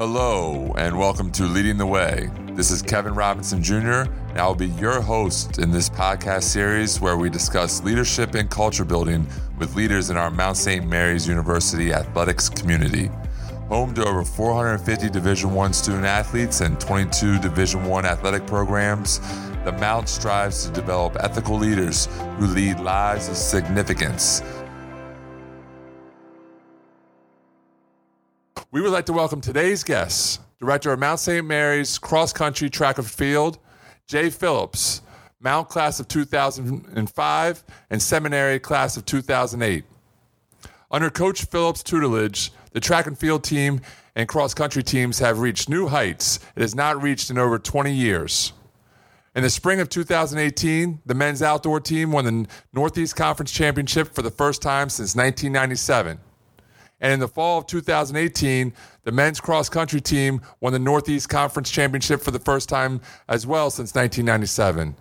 Hello, and welcome to Leading the Way. This is Kevin Robinson Jr., and I will be your host in this podcast series where we discuss leadership and culture building with leaders in our Mount St. Mary's University athletics community. Home to over 450 Division I student athletes and 22 Division I athletic programs, the Mount strives to develop ethical leaders who lead lives of significance. We would like to welcome today's guests, Director of Mount St. Mary's Cross Country Track and Field, Jay Phillips, Mount Class of 2005 and Seminary Class of 2008. Under Coach Phillips' tutelage, the track and field team and cross country teams have reached new heights it has not reached in over 20 years. In the spring of 2018, the men's outdoor team won the Northeast Conference Championship for the first time since 1997. And in the fall of 2018, the men's cross country team won the Northeast Conference Championship for the first time as well since 1997.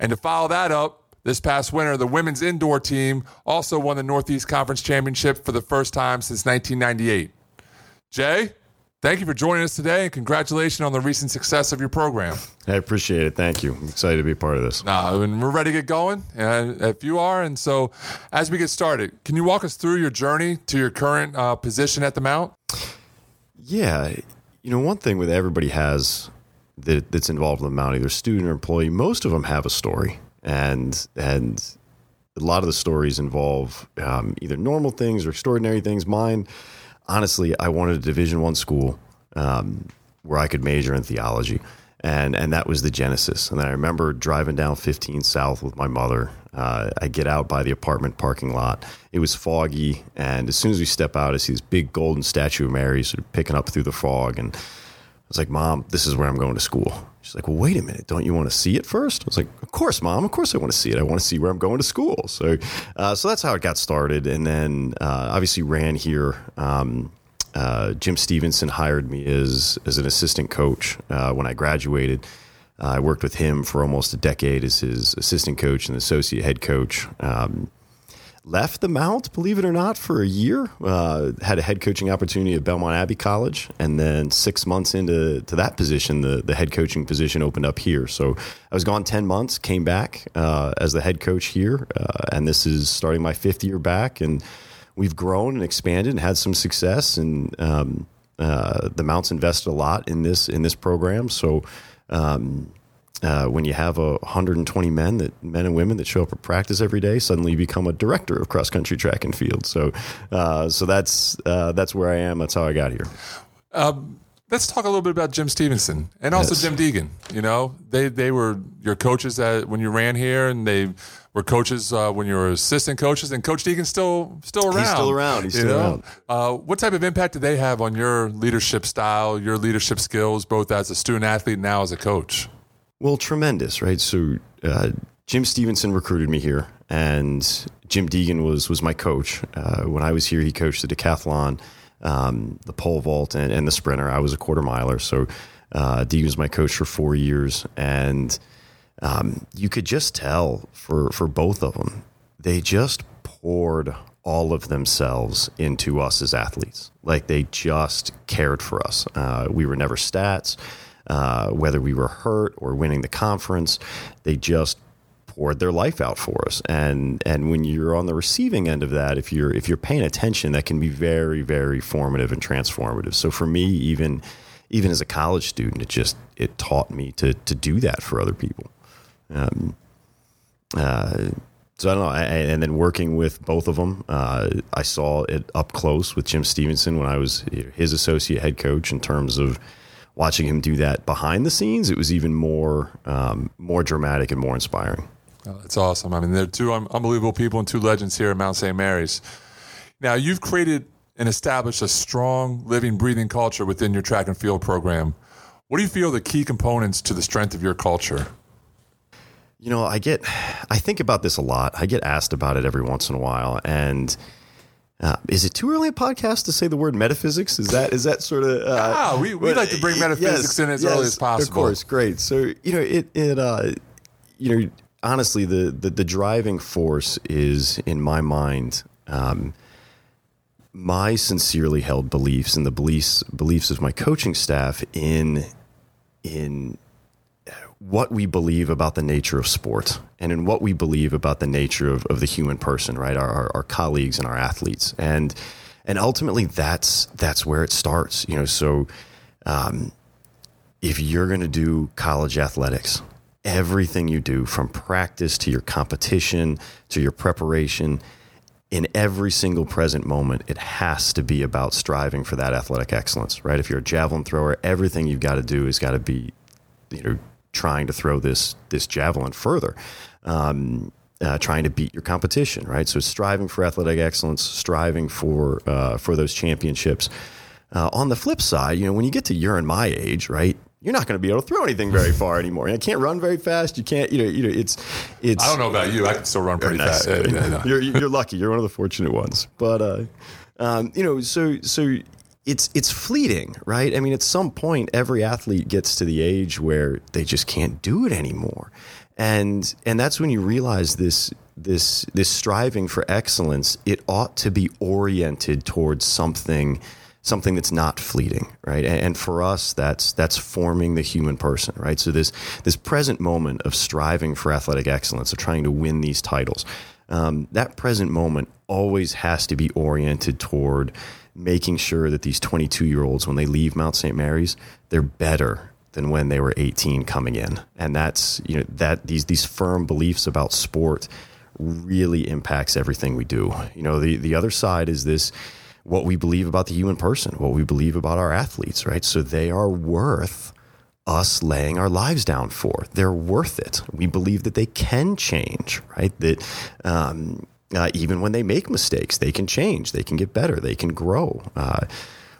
And to follow that up, this past winter, the women's indoor team also won the Northeast Conference Championship for the first time since 1998. Jay, thank you for joining us today and congratulations on the recent success of your program. I appreciate it. Thank you. I'm excited to be a part of this. Nah, and we're ready to get going, and if you are, and so as we get started, can you walk us through your journey to your current uh, position at the Mount? Yeah, you know, one thing with everybody has that that's involved in the Mount, either student or employee, most of them have a story, and and a lot of the stories involve um, either normal things or extraordinary things. Mine, honestly, I wanted a Division One school um, where I could major in theology. And, and that was the genesis. And I remember driving down 15 South with my mother. Uh, I get out by the apartment parking lot. It was foggy, and as soon as we step out, I see this big golden statue of Mary sort of picking up through the fog. And I was like, "Mom, this is where I'm going to school." She's like, "Well, wait a minute. Don't you want to see it first? I was like, "Of course, Mom. Of course, I want to see it. I want to see where I'm going to school." So, uh, so that's how it got started. And then, uh, obviously, ran here. Um, uh, Jim Stevenson hired me as as an assistant coach uh, when I graduated. I worked with him for almost a decade as his assistant coach and associate head coach. Um, left the Mount, believe it or not, for a year. Uh, had a head coaching opportunity at Belmont Abbey College, and then six months into to that position, the the head coaching position opened up here. So I was gone ten months, came back uh, as the head coach here, uh, and this is starting my fifth year back and we've grown and expanded and had some success. And um, uh, the Mounts invested a lot in this in this program. So um, uh, when you have a 120 men that men and women that show up at practice every day, suddenly you become a director of cross country track and field. So uh, so that's uh, that's where I am. That's how I got here. Um, let's talk a little bit about Jim Stevenson and also Yes. Jim Deegan. You know, they they were your coaches at, when you ran here, and they were coaches uh, when you were assistant coaches. And Coach Deegan's still still around. He's still around. He's still know? around. Uh, what type of impact did they have on your leadership style, your leadership skills, both as a student athlete and now as a coach? Well, tremendous, right? So uh, Jim Stevenson recruited me here, and Jim Deegan was was my coach uh, when I was here. He coached the decathlon, um, the pole vault, and, and the sprinter. I was a quarter miler, so uh, Deegan was my coach for four years, and um, you could just tell for for both of them, they just poured all of themselves into us as athletes. Like they just cared for us. Uh, we were never stats, uh, whether we were hurt or winning the conference. They just poured their life out for us. And and when you're on the receiving end of that, if you're if you're paying attention, that can be very very formative and transformative. So for me, even even as a college student, it just it taught me to to do that for other people. Um, uh, so I don't know. I, and then working with both of them, uh, I saw it up close with Jim Stevenson when I was his associate head coach. In terms of watching him do that behind the scenes, it was even more um, more dramatic and more inspiring. Oh, that's awesome. I mean, they're two un- unbelievable people and two legends here at Mount St. Mary's. Now, you've created and established a strong, living, breathing culture within your track and field program. What do you feel are the key components to the strength of your culture? You know, I get, I think about this a lot. I get asked about it every once in a while, and uh, is it too early a podcast to say the word metaphysics? Is that is that sort of? Uh, Ah, we- we like to bring metaphysics in as early as possible. Of course, great. So you know, it it uh, you know, honestly, the the, the driving force is in my mind. Um, my sincerely held beliefs and the beliefs beliefs of my coaching staff in in what we believe about the nature of sport and in what we believe about the nature of, of the human person, right? Our, our, our colleagues and our athletes. And, and ultimately that's, that's where it starts, you know, so, um, if you're going to do college athletics, everything you do from practice to your competition to your preparation, in every single present moment, it has to be about striving for that athletic excellence, right? If you're a javelin thrower, everything you've got to do is got to be, you know, trying to throw this this javelin further. Um, uh, trying to beat your competition, right? So striving for athletic excellence, striving for uh, for those championships. Uh, on the flip side, you know, when you get to you're in my age, right? You're not going to be able to throw anything very far anymore. You can't run very fast. You can't, you know, you know, it's, it's. I don't know about you. I can still run pretty nice. fast. Yeah, yeah, you're, you're lucky. You're one of the fortunate ones. But, uh, um, you know, so so it's it's fleeting, right? I mean, at some point, every athlete gets to the age where they just can't do it anymore, and and that's when you realize this this this striving for excellence. It ought to be oriented towards something something that's not fleeting, right? And for us, that's that's forming the human person, right? So this this present moment of striving for athletic excellence, of trying to win these titles, um, that present moment always has to be oriented toward making sure that these 22 year olds, when they leave Mount St. Mary's, they're better than when they were 18 coming in. And that's, you know, that these, these firm beliefs about sport really impacts everything we do. You know, the, the other side is this, what we believe about the human person, what we believe about our athletes, right? So they are worth us laying our lives down for. They're worth it. We believe that they can change, right? That, um, uh, even when they make mistakes, they can change, they can get better, they can grow. Uh,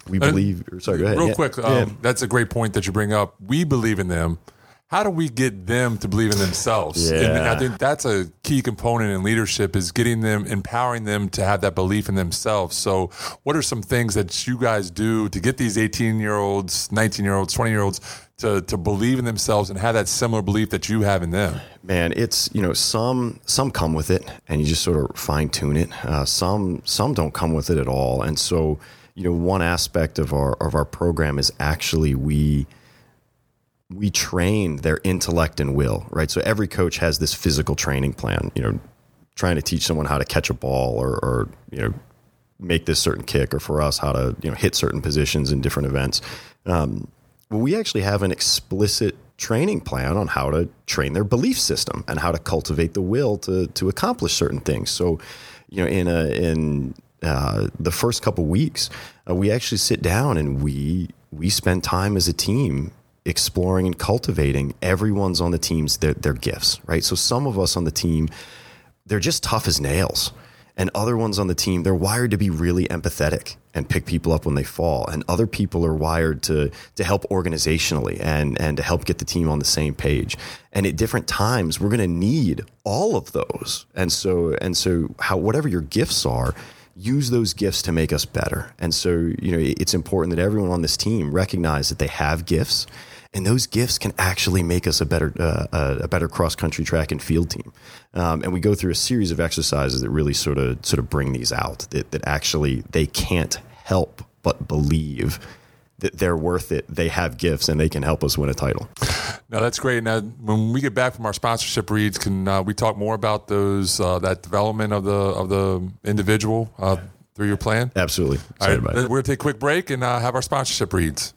we believe. sorry, go ahead. Real yeah. quick, um, yeah. that's a great point that you bring up. We believe in them. How do we get them to believe in themselves? Yeah. And I think that's a key component in leadership is getting them, empowering them to have that belief in themselves. So, what are some things that you guys do to get these 18 year olds, 19 year olds, 20 year olds to to believe in themselves and have that similar belief that you have in them? Man, it's you know some some come with it and you just sort of fine tune it. Uh, some some don't come with it at all, and so you know one aspect of our of our program is actually we we train their intellect and will, right? So every coach has this physical training plan, you know, trying to teach someone how to catch a ball or, or you know make this certain kick, or for us how to you know hit certain positions in different events. Um, we actually have an explicit training plan on how to train their belief system and how to cultivate the will to to accomplish certain things. So, you know, in a in uh, the first couple weeks, uh, we actually sit down and we we spend time as a team exploring and cultivating everyone's on the team's their, their gifts. Right. So some of us on the team, they're just tough as nails and other ones on the team they're wired to be really empathetic and pick people up when they fall and other people are wired to to help organizationally and and to help get the team on the same page and at different times we're going to need all of those and so and so how whatever your gifts are use those gifts to make us better and so you know it's important that everyone on this team recognize that they have gifts and those gifts can actually make us a better uh, a better cross country track and field team. Um, and we go through a series of exercises that really sort of sort of bring these out that that actually they can't help but believe that they're worth it. They have gifts and they can help us win a title. Now that's great. Now, when we get back from our sponsorship reads, can uh, we talk more about those uh, that development of the of the individual uh, through your plan? Absolutely. All right, we're going to take a quick break and uh, have our sponsorship reads.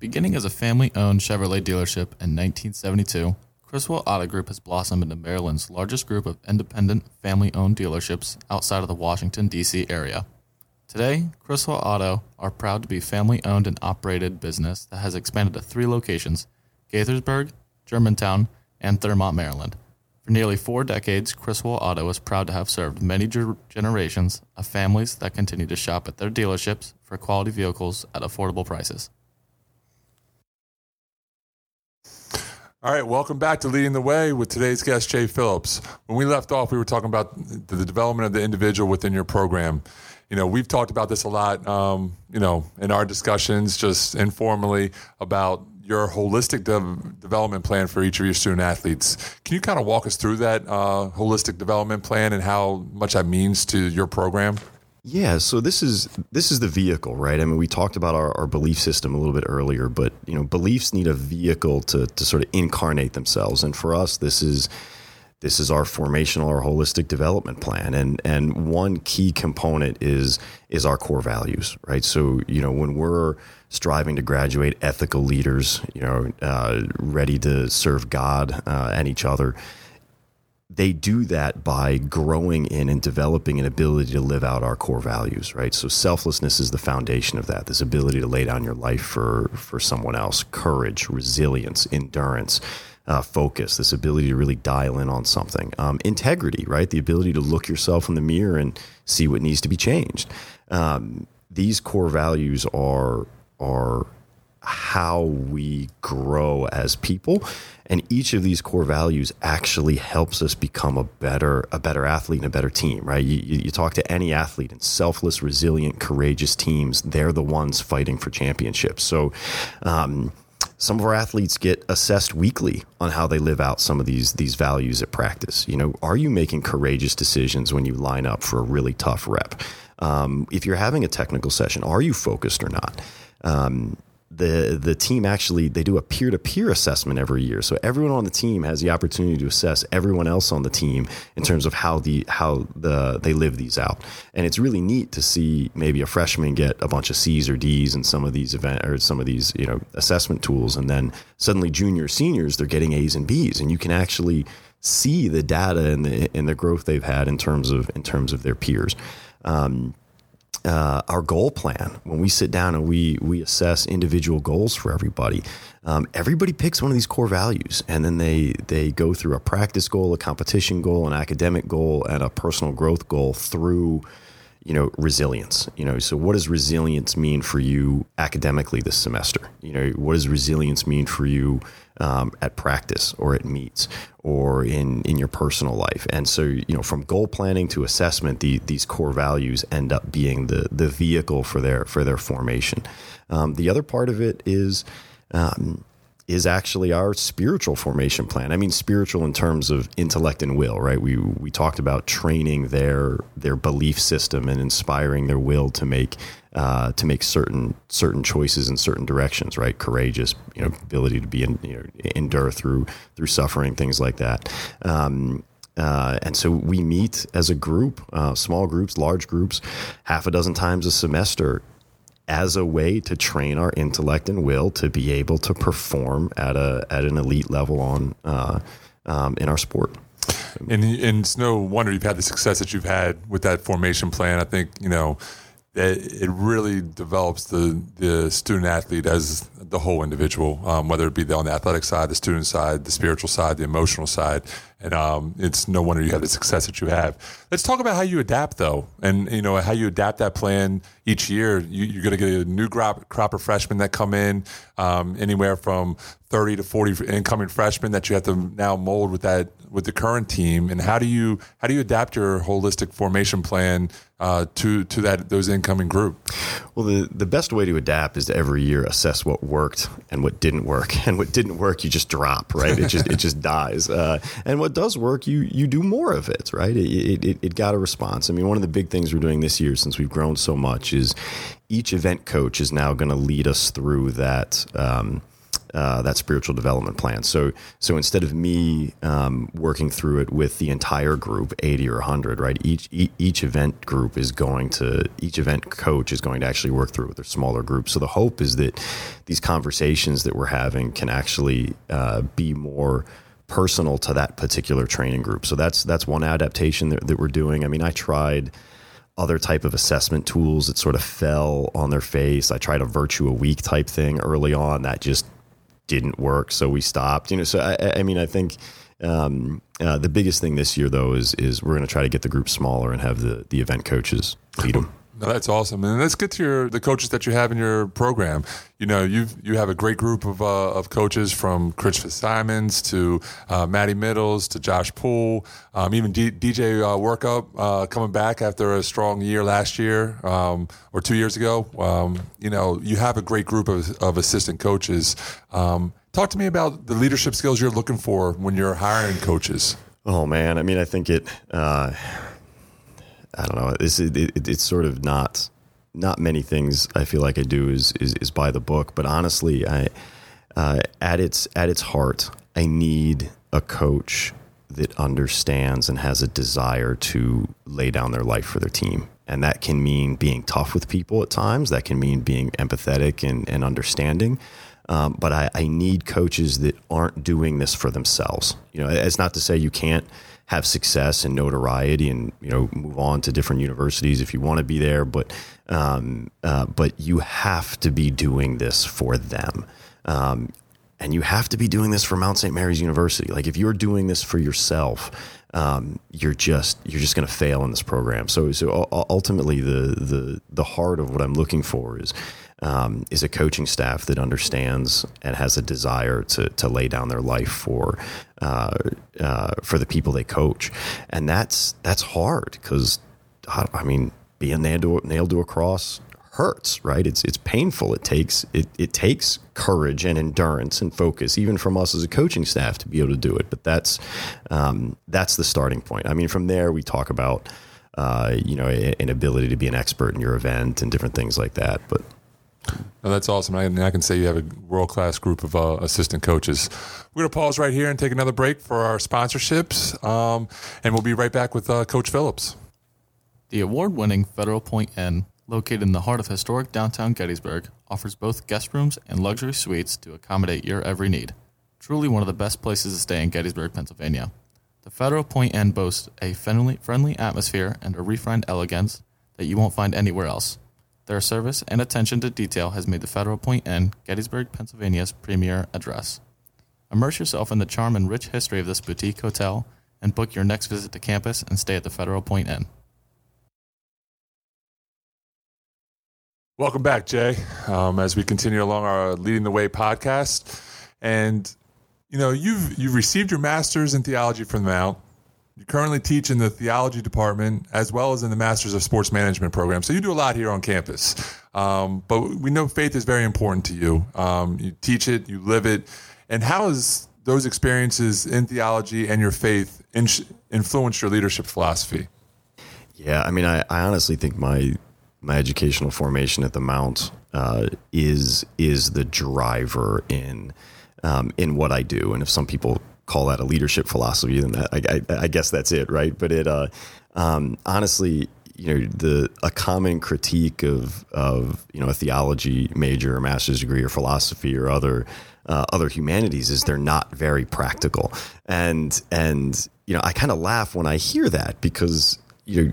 Beginning as a family owned Chevrolet dealership in 1972, Criswell Auto Group has blossomed into Maryland's largest group of independent family owned dealerships outside of the Washington, D.C. area. Today, Criswell Auto are proud to be family owned and operated business that has expanded to three locations Gaithersburg, Germantown, and Thurmont, Maryland. For nearly four decades, Criswell Auto is proud to have served many ger- generations of families that continue to shop at their dealerships for quality vehicles at affordable prices. All right, welcome back to Leading the Way with today's guest, Jay Phillips. When we left off, we were talking about the development of the individual within your program. You know, we've talked about this a lot, um, you know, in our discussions, just informally, about your holistic de- development plan for each of your student athletes. Can you kind of walk us through that uh, holistic development plan and how much that means to your program? Yeah, so this is this is the vehicle, right? I mean, we talked about our, our belief system a little bit earlier, but you know, beliefs need a vehicle to to sort of incarnate themselves, and for us, this is this is our formational or holistic development plan, and and one key component is is our core values, right? So you know, when we're striving to graduate ethical leaders, you know, uh, ready to serve God uh, and each other they do that by growing in and developing an ability to live out our core values, right? So selflessness is the foundation of that. This ability to lay down your life for for someone else, courage, resilience, endurance, uh, focus. This ability to really dial in on something, um, integrity, right? The ability to look yourself in the mirror and see what needs to be changed. Um, these core values are are how we grow as people and each of these core values actually helps us become a better a better athlete and a better team right you, you talk to any athlete and selfless resilient courageous teams they're the ones fighting for championships so um, some of our athletes get assessed weekly on how they live out some of these these values at practice. You know, are you making courageous decisions when you line up for a really tough rep? Um, if you're having a technical session, are you focused or not? Um, the the team actually they do a peer to peer assessment every year. So everyone on the team has the opportunity to assess everyone else on the team in terms of how the how the they live these out. And it's really neat to see maybe a freshman get a bunch of C's or D's in some of these event or some of these you know assessment tools, and then suddenly junior seniors they're getting A's and B's, and you can actually see the data and the and the growth they've had in terms of in terms of their peers. Um, uh, our goal plan. When we sit down and we we assess individual goals for everybody um, everybody picks one of these core values and then they they go through a practice goal a competition goal an academic goal and a personal growth goal through you know resilience you know? So what does resilience mean for you academically this semester? You know what does resilience mean for you um, at practice or at meets or in in your personal life? And so you know from goal planning to assessment the, these core values end up being the the vehicle for their for their formation. Um, the other part of it is um, is actually our spiritual formation plan. I mean, spiritual in terms of intellect and will, right? We we talked about training their their belief system and inspiring their will to make uh, to make certain certain choices in certain directions, right? Courageous, you know, ability to be in, you know, endure through through suffering, things like that. Um, uh, and so we meet as a group, uh, small groups, large groups, half a dozen times a semester as a way to train our intellect and will to be able to perform at a at an elite level on uh, um, in our sport. And, and it's no wonder you've had the success that you've had with that formation plan. I think you know it really develops the the student athlete as the whole individual, um, whether it be on the athletic side, the student side, the spiritual side, the emotional side, and um, it's no wonder you have the success that you have. Let's talk about how you adapt, though, and you know how you adapt that plan each year. You, are going to get a new crop, crop of freshmen that come in, um, anywhere from thirty to forty incoming freshmen that you have to now mold with that with the current team. And how do you how do you adapt your holistic formation plan uh, to to that those incoming group? Well, the the best way to adapt is to every year assess what worked and what didn't work, and what didn't work you just drop, right? It just it just dies. Uh, and what does work, you you do more of it, right? It, it it got a response. I mean, one of the big things we're doing this year, since we've grown so much, is each event coach is now going to lead us through that. Um, uh, that spiritual development plan. So, so instead of me um, working through it with the entire group, eighty or hundred, right? Each, each event group is going to each event coach is going to actually work through it with their smaller group. So the hope is that these conversations that we're having can actually uh, be more personal to that particular training group. So that's that's one adaptation that, that we're doing. I mean, I tried other type of assessment tools that sort of fell on their face. I tried a virtue a week type thing early on that just didn't work, so we stopped. You know, so I, I mean, I think um, uh, the biggest thing this year though is is we're going to try to get the group smaller and have the the event coaches lead them. No, that's awesome, and let's get to your the coaches that you have in your program. You know, you you have a great group of uh, of coaches from Chris Simons to uh, Maddie Middles to Josh Poole, um, even D- DJ uh, Workup uh, coming back after a strong year last year um, or two years ago. Um, you know, you have a great group of, of assistant coaches. Um, talk to me about the leadership skills you're looking for when you're hiring coaches. Oh man, I mean, I think it uh, I don't know. This it, it, it's sort of not not many things I feel like I do is is, is by the book, but honestly, I uh, at its at its heart, I need a coach that understands and has a desire to lay down their life for their team. And that can mean being tough with people at times. That can mean being empathetic and, and understanding. Um, but I, I need coaches that aren't doing this for themselves. You know, it's not to say you can't have success and notoriety and you know move on to different universities if you want to be there but um, uh, but you have to be doing this for them um, and you have to be doing this for Mount St. Mary's University like if you're doing this for yourself um, you're just you're just going to fail in this program so so ultimately the the the heart of what I'm looking for is um, is a coaching staff that understands and has a desire to to lay down their life for uh, uh, for the people they coach, and that's that's hard because I mean being nailed to, nailed to a cross hurts, right? It's it's painful. It takes it it takes courage and endurance and focus, even from us as a coaching staff, to be able to do it. But that's um, that's the starting point. I mean, from there we talk about uh, you know an ability to be an expert in your event and different things like that. But that's awesome. I, I, can say you have a world class group of uh, assistant coaches. We're going to pause right here and take another break for our sponsorships, um, and we'll be right back with uh, Coach Phillips. The award winning Federal Pointe Inn, located in the heart of historic downtown Gettysburg, offers both guest rooms and luxury suites to accommodate your every need. Truly one of the best places to stay in Gettysburg, Pennsylvania. The Federal Pointe Inn boasts a friendly, friendly atmosphere and a refined elegance that you won't find anywhere else. Their service and attention to detail has made the Federal Pointe Inn Gettysburg, Pennsylvania's premier address. Immerse yourself in the charm and rich history of this boutique hotel and book your next visit to campus and stay at the Federal Pointe Inn. Welcome back, Jay, um, as we continue along our Leading the Way podcast. And, you know, you've, you've received your master's in theology from the Mount. You currently teach in the theology department as well as in the Masters of Sports Management program. So you do a lot here on campus. Um, but we know faith is very important to you. Um, you teach it, you live it. And how has those experiences in theology and your faith in- influenced your leadership philosophy? Yeah, I mean, I, I, honestly think my my educational formation at the Mount uh, is is the driver in um, in what I do. And if some people call that a leadership philosophy, then that, I, I, I, guess that's it, right? But it, uh, um, honestly, you know, the a common critique of of you know a theology major, or master's degree, or philosophy, or other uh, other humanities is they're not very practical, and and you know I kind of laugh when I hear that because you know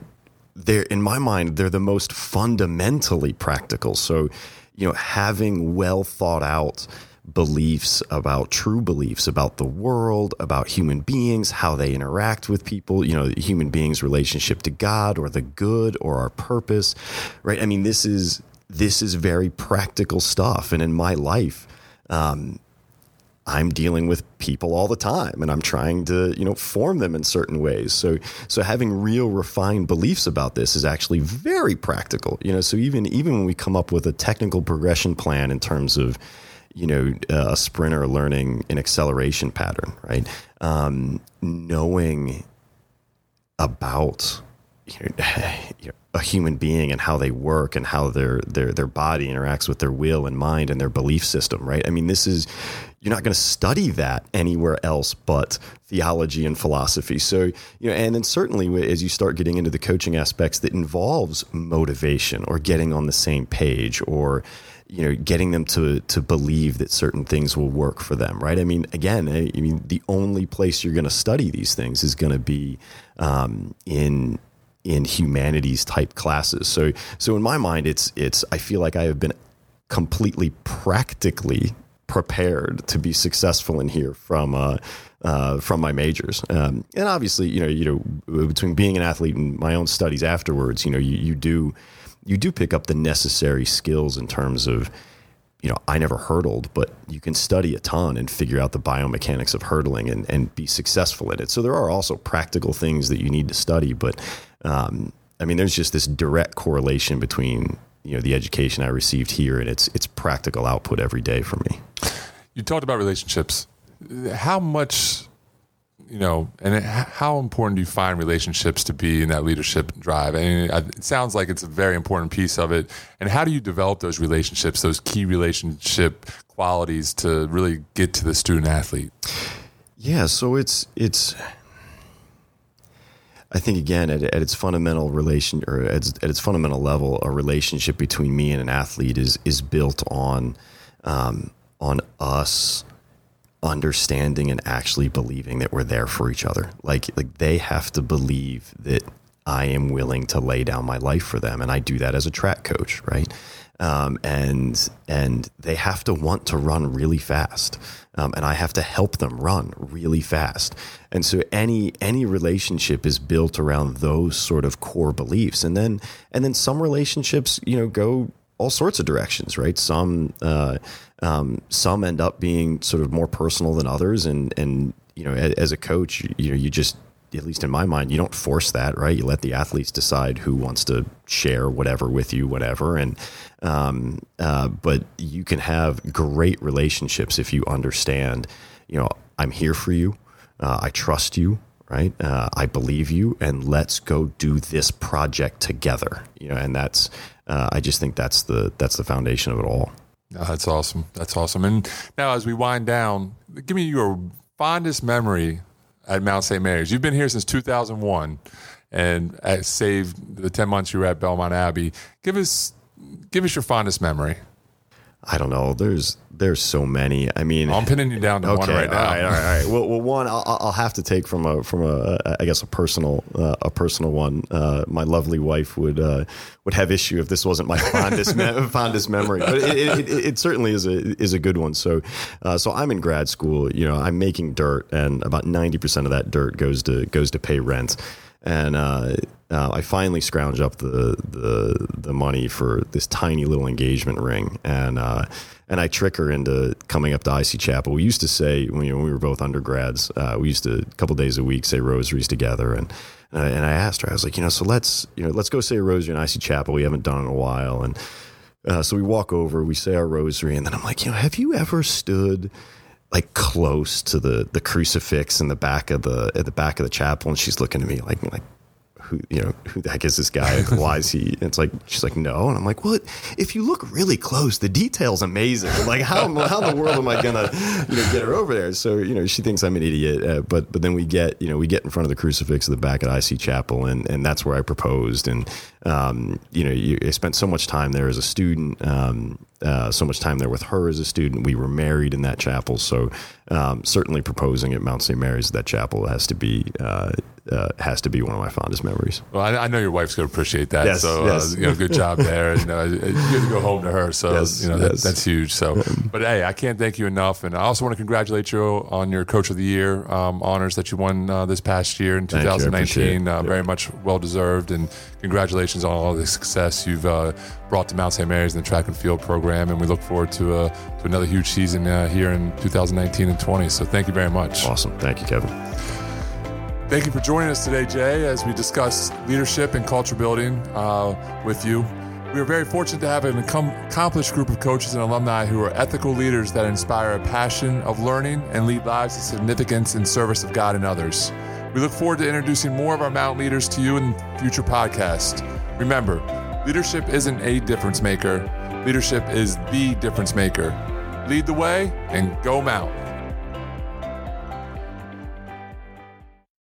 they're in my mind they're the most fundamentally practical. So you know having well thought out beliefs about true beliefs about the world, about human beings, how they interact with people, you know, human beings' relationship to God or the good or our purpose, right? I mean, this is this is very practical stuff, and in my life, um, I'm dealing with people all the time and I'm trying to, you know, form them in certain ways. So so having real refined beliefs about this is actually very practical. You know, so even even when we come up with a technical progression plan in terms of you know a sprinter learning an acceleration pattern right? Um, knowing about you know, a human being and how they work and how their their their body interacts with their will and mind and their belief system right? I mean this is you're not going to study that anywhere else but theology and philosophy. So you know and then certainly as you start getting into the coaching aspects that involves motivation or getting on the same page or you know getting them to to believe that certain things will work for them right i mean again i, I mean the only place you're going to study these things is going to be um, in in humanities type classes so so in my mind it's it's i feel like i have been completely practically prepared to be successful in here from uh, uh, from my majors. Um, and obviously, you know, you know, between being an athlete and my own studies afterwards, you know, you, you do you do pick up the necessary skills in terms of you know, I never hurdled, but you can study a ton and figure out the biomechanics of hurdling and, and be successful in it. So there are also practical things that you need to study, but um, I mean, there's just this direct correlation between you know the education I received here and its its practical output every day for me. You talked about relationships. How much you know, and it, how important do you find relationships to be in that leadership drive? I mean, it sounds like it's a very important piece of it. And how do you develop those relationships, those key relationship qualities to really get to the student athlete? Yeah, so it's it's. I think again, at, at its fundamental relation or at its, at its, fundamental level, a relationship between me and an athlete is is built on um, on us understanding and actually believing that we're there for each other. Like like they have to believe that I am willing to lay down my life for them, and I do that as a track coach, right? Um, and and they have to want to run really fast, um, and I have to help them run really fast. And so any any relationship is built around those sort of core beliefs, and then and then some relationships, you know, go all sorts of directions, right? Some uh, um, some end up being sort of more personal than others, and and you know, as a coach, you know, you just at least in my mind, you don't force that, right? You let the athletes decide who wants to share whatever with you, whatever, and um, uh, but you can have great relationships if you understand. You know, I'm here for you. Uh, I trust you right? Uh, I believe you, and let's go do this project together. You know, and that's uh, I just think that's the that's the foundation of it all. Oh, that's awesome. That's awesome. And now, as we wind down, give me your fondest memory at Mount St. Mary's. You've been here since 2001, and saved the 10 months you were at Belmont Abbey. Give us give us your fondest memory. I don't know. There's there's so many. I mean, I'm pinning you down to okay, one right now. All right, all right, all right. Well, well one I'll, I'll, have to take from a from a I guess a personal uh, a personal one. Uh, my lovely wife would uh, would have issue if this wasn't my fondest me- fondest memory, but it, it, it, it, certainly is a is a good one. So uh, so I'm in grad school. You know, I'm making dirt, and about ninety percent of that dirt goes to goes to pay rent and uh, uh, I finally scrounge up the, the the money for this tiny little engagement ring, and uh, and I trick her into coming up to IC Chapel. We used to say when, when we were both undergrads, uh, we used to a couple days a week say rosaries together, and and I, and I, asked her, I was like, you know, so let's you know let's go say a rosary in IC Chapel. We haven't done it in a while, and uh, so we walk over, we say our rosary, and then I'm like, you know, have you ever stood like close to the the crucifix in the back of the at the back of the chapel, and she's looking at me like like who you know who the heck is this guy? Why is he? And it's like she's like no, and I'm like, well, if you look really close, the detail's amazing. Like how how in the world am I gonna you know get her over there? So you know she thinks I'm an idiot, uh, but but then we get you know we get in front of the crucifix at the back at IC Chapel, and and that's where I proposed, and um, you know you, I spent so much time there as a student. Um, uh, so much time there with her as a student. We were married in that chapel, so um, certainly proposing at Mount St. Mary's that chapel has to be uh, uh, has to be one of my fondest memories. Well, I, I know your wife's going to appreciate that. Yes, so, uh, yes. Uh, you know, good job there. And, uh, you get to go home to her. So, yes, you know, that, that's huge. So, but hey, I can't thank you enough. And I also want to congratulate you on your Coach of the Year um, honors that you won uh, this past year in 2019. Uh, very much well deserved. And congratulations on all the success you've uh, brought to Mount St. Mary's in the track and field program. And we look forward to, to another huge season here in 2019 and 20. So, thank you very much. Awesome. Thank you, Kevin. Thank you for joining us today, Jay, as we discuss leadership and culture building uh, with you. We are very fortunate to have an accomplished group of coaches and alumni who are ethical leaders that inspire a passion of learning and lead lives of significance in service of God and others. We look forward to introducing more of our Mount leaders to you in future podcasts. Remember, leadership isn't a difference maker, leadership is the difference maker. Lead the way and go Mount.